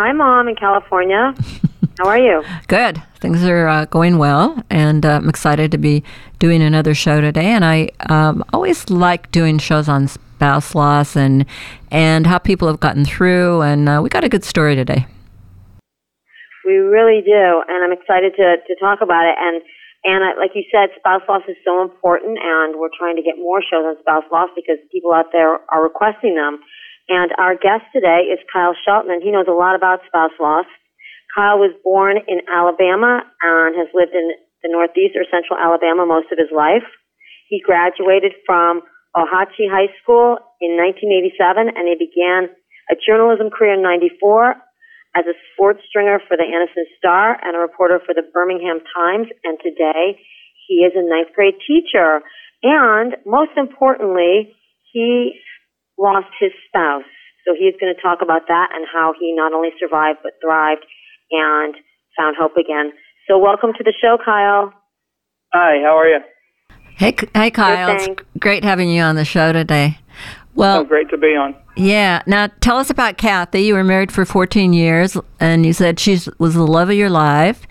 Hi, Mom, in California. How are you? Good. Things are uh, going well, and uh, I'm excited to be doing another show today. And I um, always like doing shows on spouse loss and and how people have gotten through. And uh, we got a good story today. We really do, and I'm excited to to talk about it. And and I, like you said, spouse loss is so important, and we're trying to get more shows on spouse loss because people out there are requesting them. And our guest today is Kyle Shelton, he knows a lot about spouse loss. Kyle was born in Alabama and has lived in the Northeast or Central Alabama most of his life. He graduated from Ohatchee High School in 1987, and he began a journalism career in 94 as a sports stringer for the Anniston Star and a reporter for the Birmingham Times. And today he is a ninth grade teacher. And most importantly, he lost his spouse. So he is going to talk about that and how he not only survived but thrived and found hope again. So welcome to the show, Kyle. Hi, how are you? Hey, hey, Kyle. Good, it's great having you on the show today. Well, oh, great to be on. Yeah. Now, tell us about Kathy. You were married for 14 years, and you said she was the love of your life.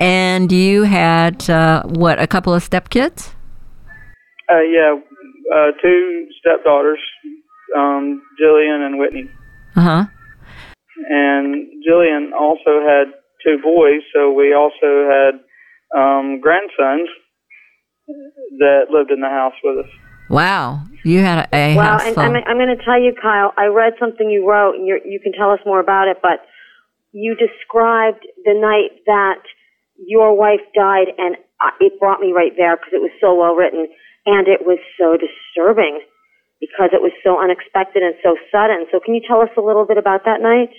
And you had, uh, what, a couple of stepkids? Uh, yeah, uh, two stepdaughters, um, Jillian and Whitney. Uh huh. And Jillian also had two boys, so we also had um, grandsons that lived in the house with us. Wow, you had a, a Wow, house and. I'm, I'm going to tell you, Kyle, I read something you wrote, and you're, you can tell us more about it, but you described the night that your wife died, and it brought me right there because it was so well written, and it was so disturbing because it was so unexpected and so sudden. So can you tell us a little bit about that night?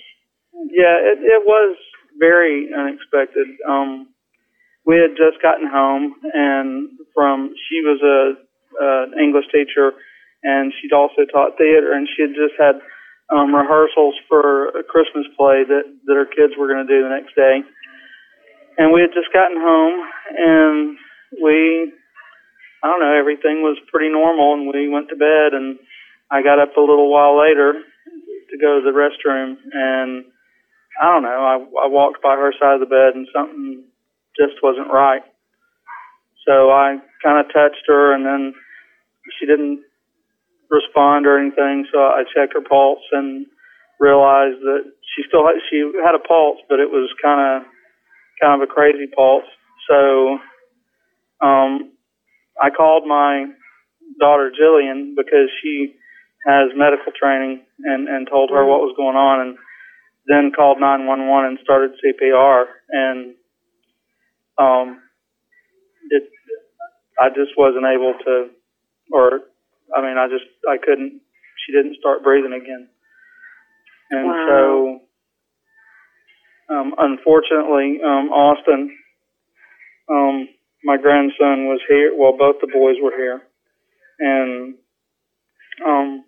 Yeah, it, it was very unexpected. Um, we had just gotten home, and from she was a uh, English teacher, and she'd also taught theater, and she had just had um, rehearsals for a Christmas play that that her kids were going to do the next day. And we had just gotten home, and we, I don't know, everything was pretty normal, and we went to bed, and I got up a little while later to go to the restroom, and I don't know, I, I walked by her side of the bed, and something just wasn't right. So I kind of touched her, and then she didn't respond or anything. So I checked her pulse and realized that she still had, she had a pulse, but it was kind of kind of a crazy pulse. So um, I called my daughter Jillian because she has medical training and and told her what was going on, and then called 911 and started CPR and um, it I just wasn't able to, or I mean, I just I couldn't. She didn't start breathing again, and Wow. so um, unfortunately, um, Austin, um, my grandson was here. Well, both the boys were here, and um,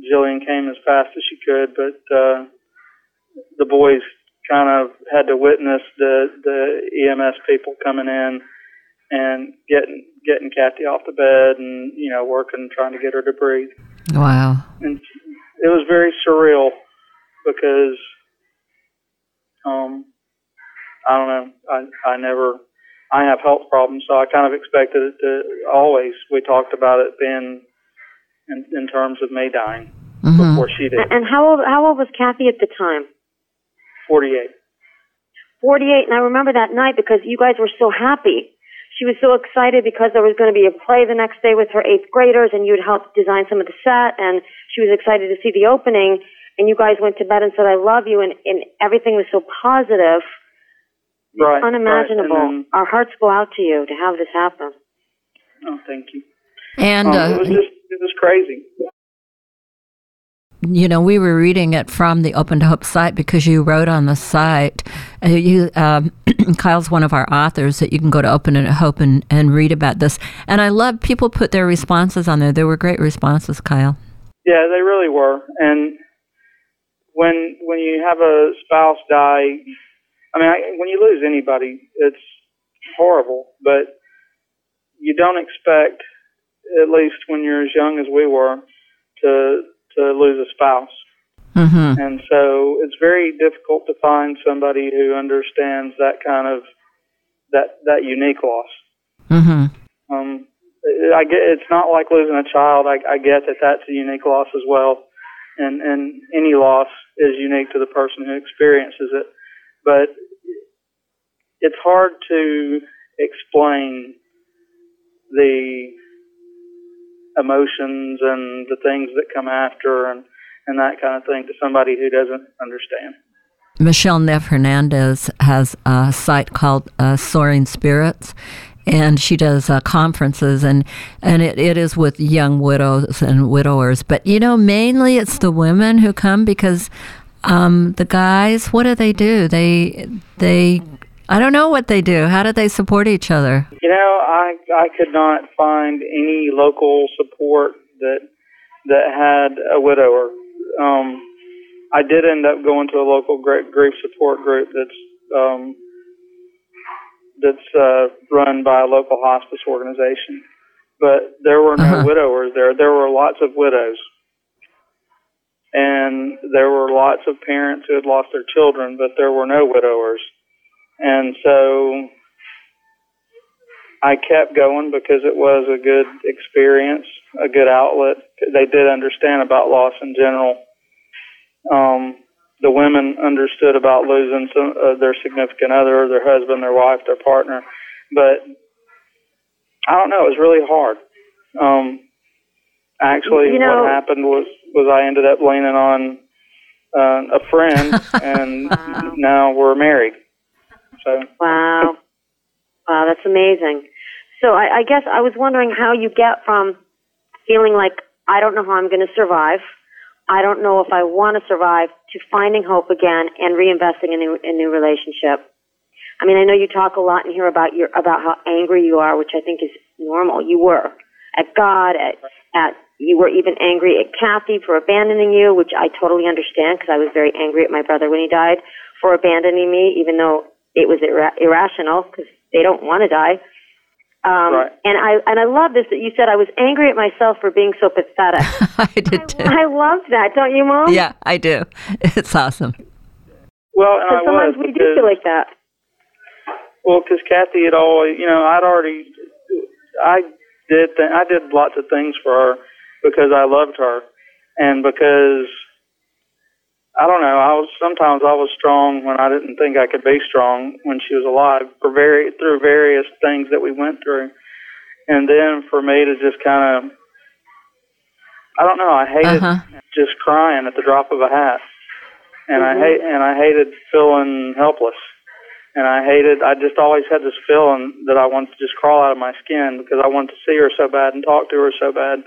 Jillian came as fast as she could, but uh, the boys kind of had to witness the the EMS people coming in and getting getting Kathy off the bed and you know working trying to get her to breathe. wow. And it was very surreal because um I don't know I I never I have health problems so I kind of expected it to always we talked about it being in, in terms of me dying hmm before she did. And how old, how old was Kathy at the time? Forty eight. 48, and I remember that night because you guys were so happy. She was so excited because there was going to be a play the next day with her eighth graders, and you'd helped design some of the set, and she was excited to see the opening. And you guys went to bed and said, "I love you," and, and everything was so positive, Right. unimaginable. Right. Then, Our hearts go out to you to have this happen. oh, thank you. And Um, uh, it was just it was crazy. you know, we were reading it from the Open to Hope site because you wrote on the site. Uh, you, um, Kyle's one of our authors that you can go to Open to Hope and, and read about this. And I love people put their responses on there. There were great responses, Kyle. Yeah, they really were. And when when you have a spouse die, I mean, I, when you lose anybody, it's horrible. But you don't expect, at least when you're as young as we were, to to lose a spouse. Mm-hmm. And so it's very difficult to find somebody who understands that kind of that that unique loss. Mm-hmm. Um, I get it's not like losing a child. I, I get that that's a unique loss as well, and and any loss is unique to the person who experiences it. But it's hard to explain the emotions and the things that come after and, and that kind of thing to somebody who doesn't understand. Michelle Neff Hernandez has a site called uh, Soaring Spirits, and she does uh, conferences, and and it, it is with young widows and widowers. But you know, mainly it's the women who come because um, the guys, what do they do? They they I don't know what they do. How do they support each other? You know, I I could not find any local support that that had a widower. Um, I did end up going to a local grief support group that's um, that's uh, run by a local hospice organization, but there were no Uh-huh. widowers there. There were lots of widows, and there were lots of parents who had lost their children, but there were no widowers. And so I kept going because it was a good experience, a good outlet. They did understand about loss in general. Um, the women understood about losing some, uh, their significant other, their husband, their wife, their partner. But I don't know, it was really hard. Um, actually, You know- what happened was, was I ended up leaning on uh, a friend, and Wow. now we're married. So Wow. Wow, that's amazing. So I, I guess I was wondering how you get from feeling like I don't know how I'm going to survive, I don't know if I want to survive, to finding hope again and reinvesting in a, new, a new relationship. I mean, I know you talk a lot in here about your about how angry you are, which I think is normal. You were at God, at at you were even angry at Kathy for abandoning you, which I totally understand because I was very angry at my brother when he died for abandoning me, even though it was ira- irrational because they don't want to die. Um, Right. And I and I love this that you said I was angry at myself for being so pathetic. I did too. I love that, don't you, Mom? Yeah, I do. It's awesome. well, and I sometimes was we do feel like that. Well, because Kathy had always, you know, I'd already, I did, th- I did lots of things for her because I loved her, and because I don't know, I was sometimes I was strong when I didn't think I could be strong when she was alive for very through various things that we went through, and then for me to just kind of, I don't know, I hated Uh-huh. just crying at the drop of a hat, and Mhm. I hate and I hated feeling helpless and I hated. I just always had this feeling that I wanted to just crawl out of my skin because I wanted to see her so bad and talk to her so bad,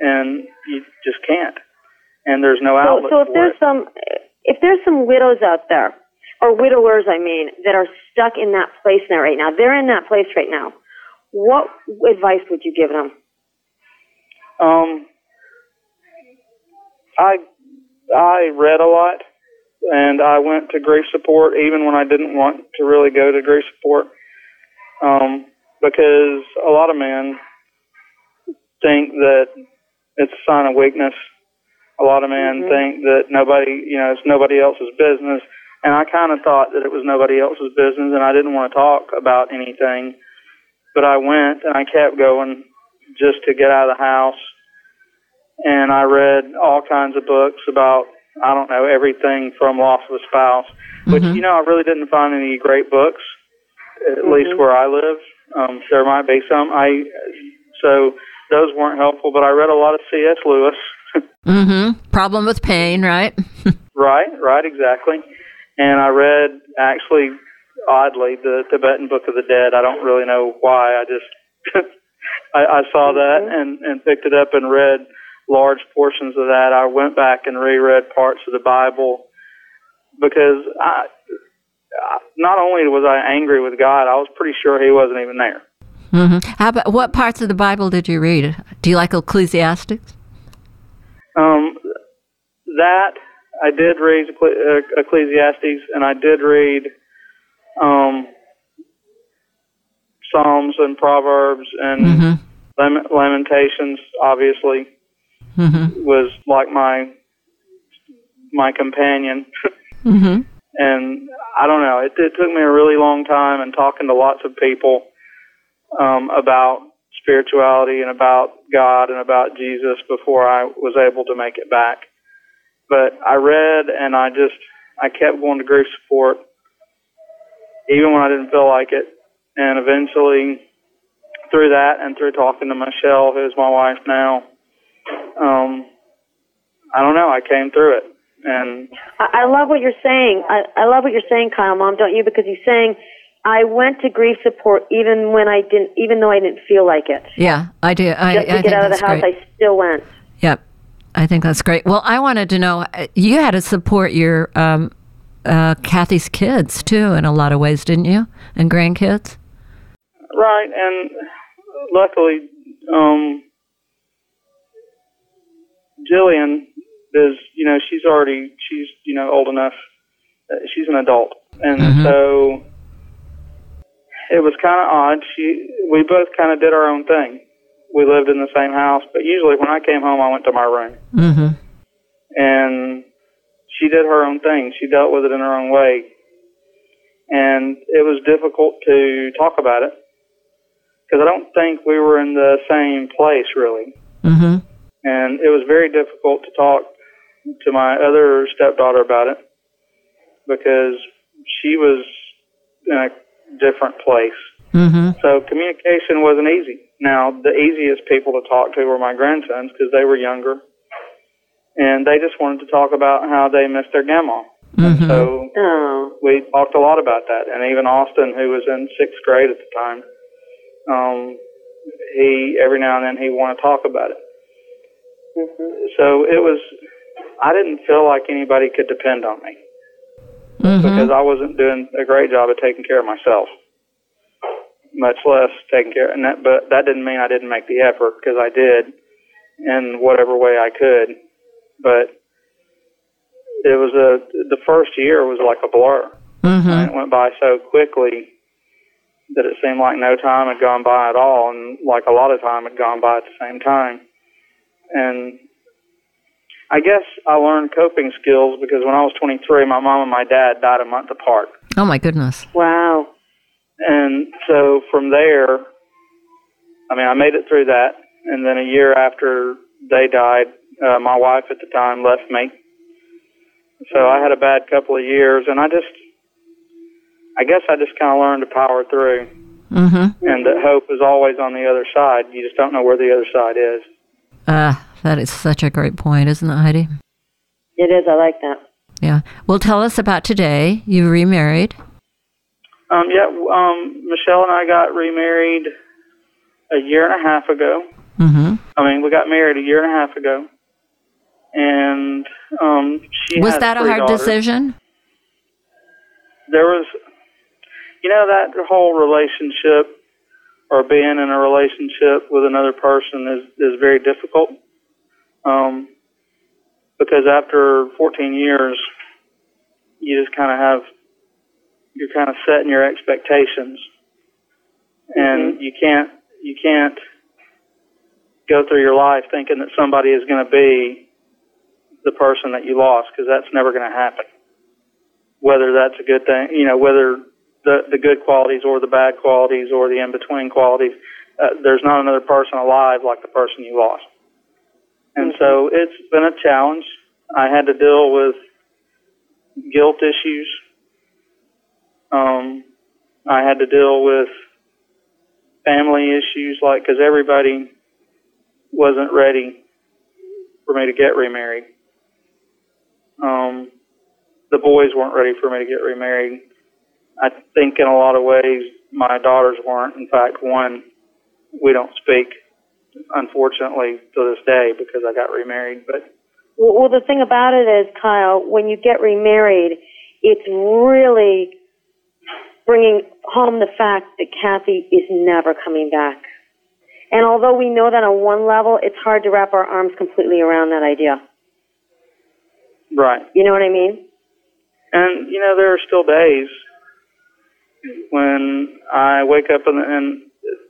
and you just can't. And there's no So, outlet so if for there's it. some, if there's some widows out there, or widowers, I mean, that are stuck in that place now, right now, they're in that place right now. What advice would you give them? Um, I I read a lot, and I went to grief support even when I didn't want to really go to grief support, um, because a lot of men think that it's a sign of weakness. A lot of men Mhm. think that nobody, you know, it's nobody else's business, and I kind of thought that it was nobody else's business, and I didn't want to talk about anything. But I went and I kept going just to get out of the house and I read all kinds of books about I don't know everything from loss of a spouse, which Mhm. you know I really didn't find any great books, at Mhm. least where I live. Um, there might be some. I so those weren't helpful, but I read a lot of C.S. Lewis. Mm-hmm. Problem with pain, right? right, right, exactly. And I read actually oddly the Tibetan Book of the Dead. I don't really know why. I just I, I saw that Mhm. and and picked it up and read large portions of that. I went back and reread parts of the Bible because I, not only was I angry with God, I was pretty sure He wasn't even there. Mm-hmm. How about what parts of the Bible did you read? Do you like Ecclesiastes? Um, that I did read uh, Ecclesiastes, and I did read um, Psalms and Proverbs and mm-hmm. Lamentations. Obviously, mm-hmm. was like my my companion. mm-hmm. And I don't know. It, it took me a really long time and talking to lots of people um, about spirituality and about God and about Jesus before I was able to make it back. But I read and I just I kept going to grief support even when I didn't feel like it. And eventually through that and through talking to Michelle, who's my wife now, um, I don't know, I came through it. And I, I love what you're saying. I, I love what you're saying, Kyle, Mom, don't you? Because you're saying I went to grief support even when I didn't, even though I didn't feel like it. Yeah, I do. I, Just to I get out of the house, great. I still went. Yep, I think that's great. Well, I wanted to know uh, you had to support your um, uh, Kathy's kids too in a lot of ways, didn't you? And grandkids. Right, and luckily, um, Jillian is, you know, she's already, she's, you know, old enough. Uh, she's an adult, and mm-hmm. so it was kind of odd. She, we both kind of did our own thing. We lived in the same house, but usually when I came home, I went to my room. Mm-hmm. And she did her own thing. She dealt with it in her own way. And it was difficult to talk about it because I don't think we were in the same place really. Mm-hmm. And it was very difficult to talk to my other stepdaughter about it because she was in a different place. Mm-hmm. So communication wasn't easy. Now, the easiest people to talk to were my grandsons because they were younger. And they just wanted to talk about how they missed their grandma. Mm-hmm. So oh. we talked a lot about that. And even Austin, who was in sixth grade at the time, um, he every now and then he wanted to talk about it. Mm-hmm. So it was, I didn't feel like anybody could depend on me mm-hmm. because I wasn't doing a great job of taking care of myself, much less taking care. And that, but that didn't mean I didn't make the effort because I did in whatever way I could. But it was a the first year was like a blur. Mm-hmm. it went by so quickly that it seemed like no time had gone by at all, and like a lot of time had gone by at the same time. And I guess I learned coping skills because when I was 23, my mom and my dad died a month apart. Oh my goodness! Wow. And so from there, I mean, I made it through that, and then a year after they died, uh, my wife at the time left me. So I had a bad couple of years, and I just, I guess I just kind of learned to power through, mm-hmm. and that hope is always on the other side. You just don't know where the other side is. Ah, uh, that is such a great point, isn't it, Heidi? It is. I like that. Yeah. Well, tell us about today. You remarried. Um, yeah. Um, Michelle and I got remarried a year and a half ago. Mm-hmm. I mean, we got married a year and a half ago, and um, she was that a hard daughters. decision. There was, you know, that whole relationship or being in a relationship with another person is is very difficult. Um, because after 14 years, you just kind of have you're kind of setting your expectations, and mm-hmm. you can't you can't go through your life thinking that somebody is going to be the person that you lost because that's never going to happen. Whether that's a good thing, you know, whether the the good qualities or the bad qualities or the in between qualities. Uh, there's not another person alive like the person you lost. And mm-hmm. so it's been a challenge. I had to deal with guilt issues. Um, I had to deal with family issues, like because everybody wasn't ready for me to get remarried. Um, the boys weren't ready for me to get remarried. I think in a lot of ways my daughters weren't. In fact, one we don't speak unfortunately to this day because I got remarried. But Well, well, the thing about it is, Kyle, when you get remarried, it's really bringing home the fact that Kathy is never coming back. And although we know that on one level, it's hard to wrap our arms completely around that idea. right, You know what I mean? and you know there are still days when I wake up and, and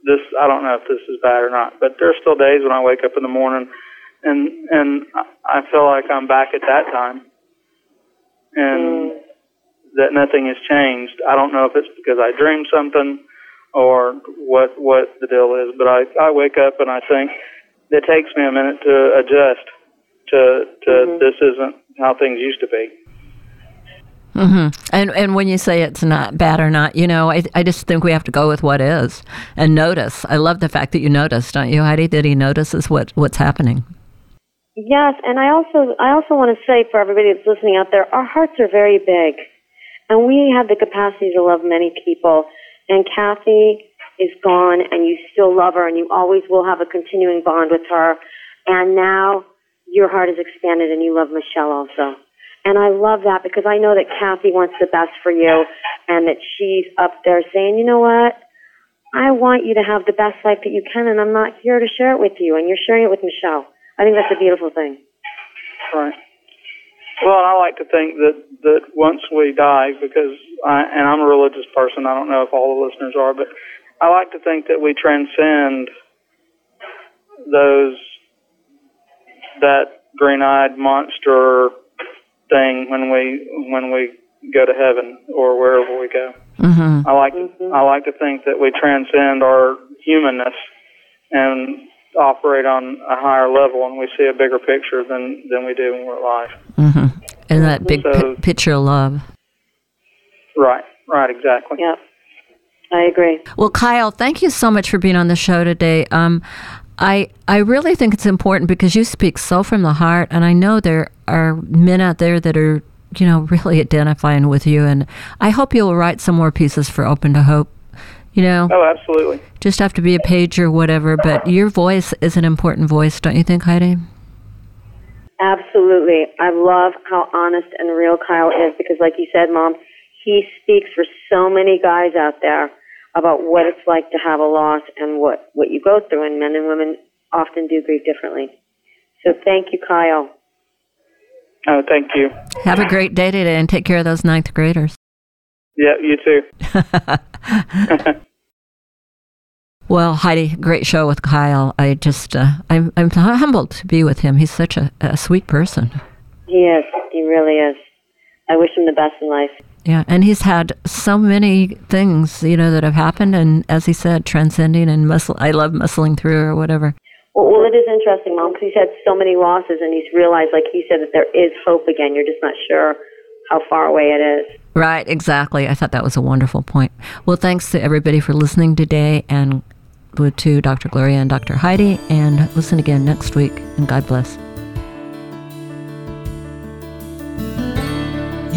this I don't know if this is bad or not, but there are still days when I wake up in the morning and and I feel like I'm back at that time, and Mm. that nothing has changed. I don't know if it's because I dreamed something or what what the deal is, but I I wake up and I think it takes me a minute to adjust to to Mhm. this isn't how things used to be. Hmm And and when you say it's not bad or not, you know, I I just think we have to go with what is and notice. I love the fact that you notice, don't you, Heidi? That he notices what what's happening. Yes, and I also I also want to say for everybody that's listening out there, our hearts are very big, and we have the capacity to love many people. And Kathy is gone, and you still love her, and you always will have a continuing bond with her. And now your heart is expanded, and you love Michelle also. And I love that because I know that Kathy wants the best for you, and that she's up there saying, you know what. I want you to have the best life that you can, and I'm not here to share it with you, and you're sharing it with Michelle. I think that's a beautiful thing. Right. Well, I like to think that that once we die, because I and I'm a religious person. I don't know if all the listeners are, but I like to think that we transcend those that green-eyed monster thing when we when we go to heaven or wherever we go. hmm I like Mhm. I like to think that we transcend our humanness and operate on a higher level, and we see a bigger picture than than we do when we're alive. hmm And that big pi- So- picture of love. Right, right, exactly. Yeah, I agree. Well, Kyle, thank you so much for being on the show today. Um, I I really think it's important because you speak so from the heart, and I know there are men out there that are you know really identifying with you, and I hope you'll write some more pieces for Open to Hope. You know, Oh, absolutely. just have to be a page or whatever, but your voice is an important voice, don't you think, Heidi? Absolutely. I love how honest and real Kyle is because, like you said, Mom, he speaks for so many guys out there about what it's like to have a loss and what, what you go through, and men and women often do grieve differently. So thank you, Kyle. Oh, thank you. Have a great day today, and take care of those ninth graders. Yeah, you too. Well, Heidi, great show with Kyle. I just, uh, I'm, I'm humbled to be with him. He's such a, a sweet person. He is. He really is. I wish him the best in life. Yeah, and he's had so many things, you know, that have happened, and as he said, transcending and muscle. I love muscling through or whatever. Well, well, it is interesting, Mom, because he's had so many losses, and he's realized, like he said, that there is hope again. You're just not sure how far away it is. Right, exactly. I thought that was a wonderful point. Well, thanks to everybody for listening today, and to Dr. Gloria and Dr. Heidi, and listen again next week, and God bless.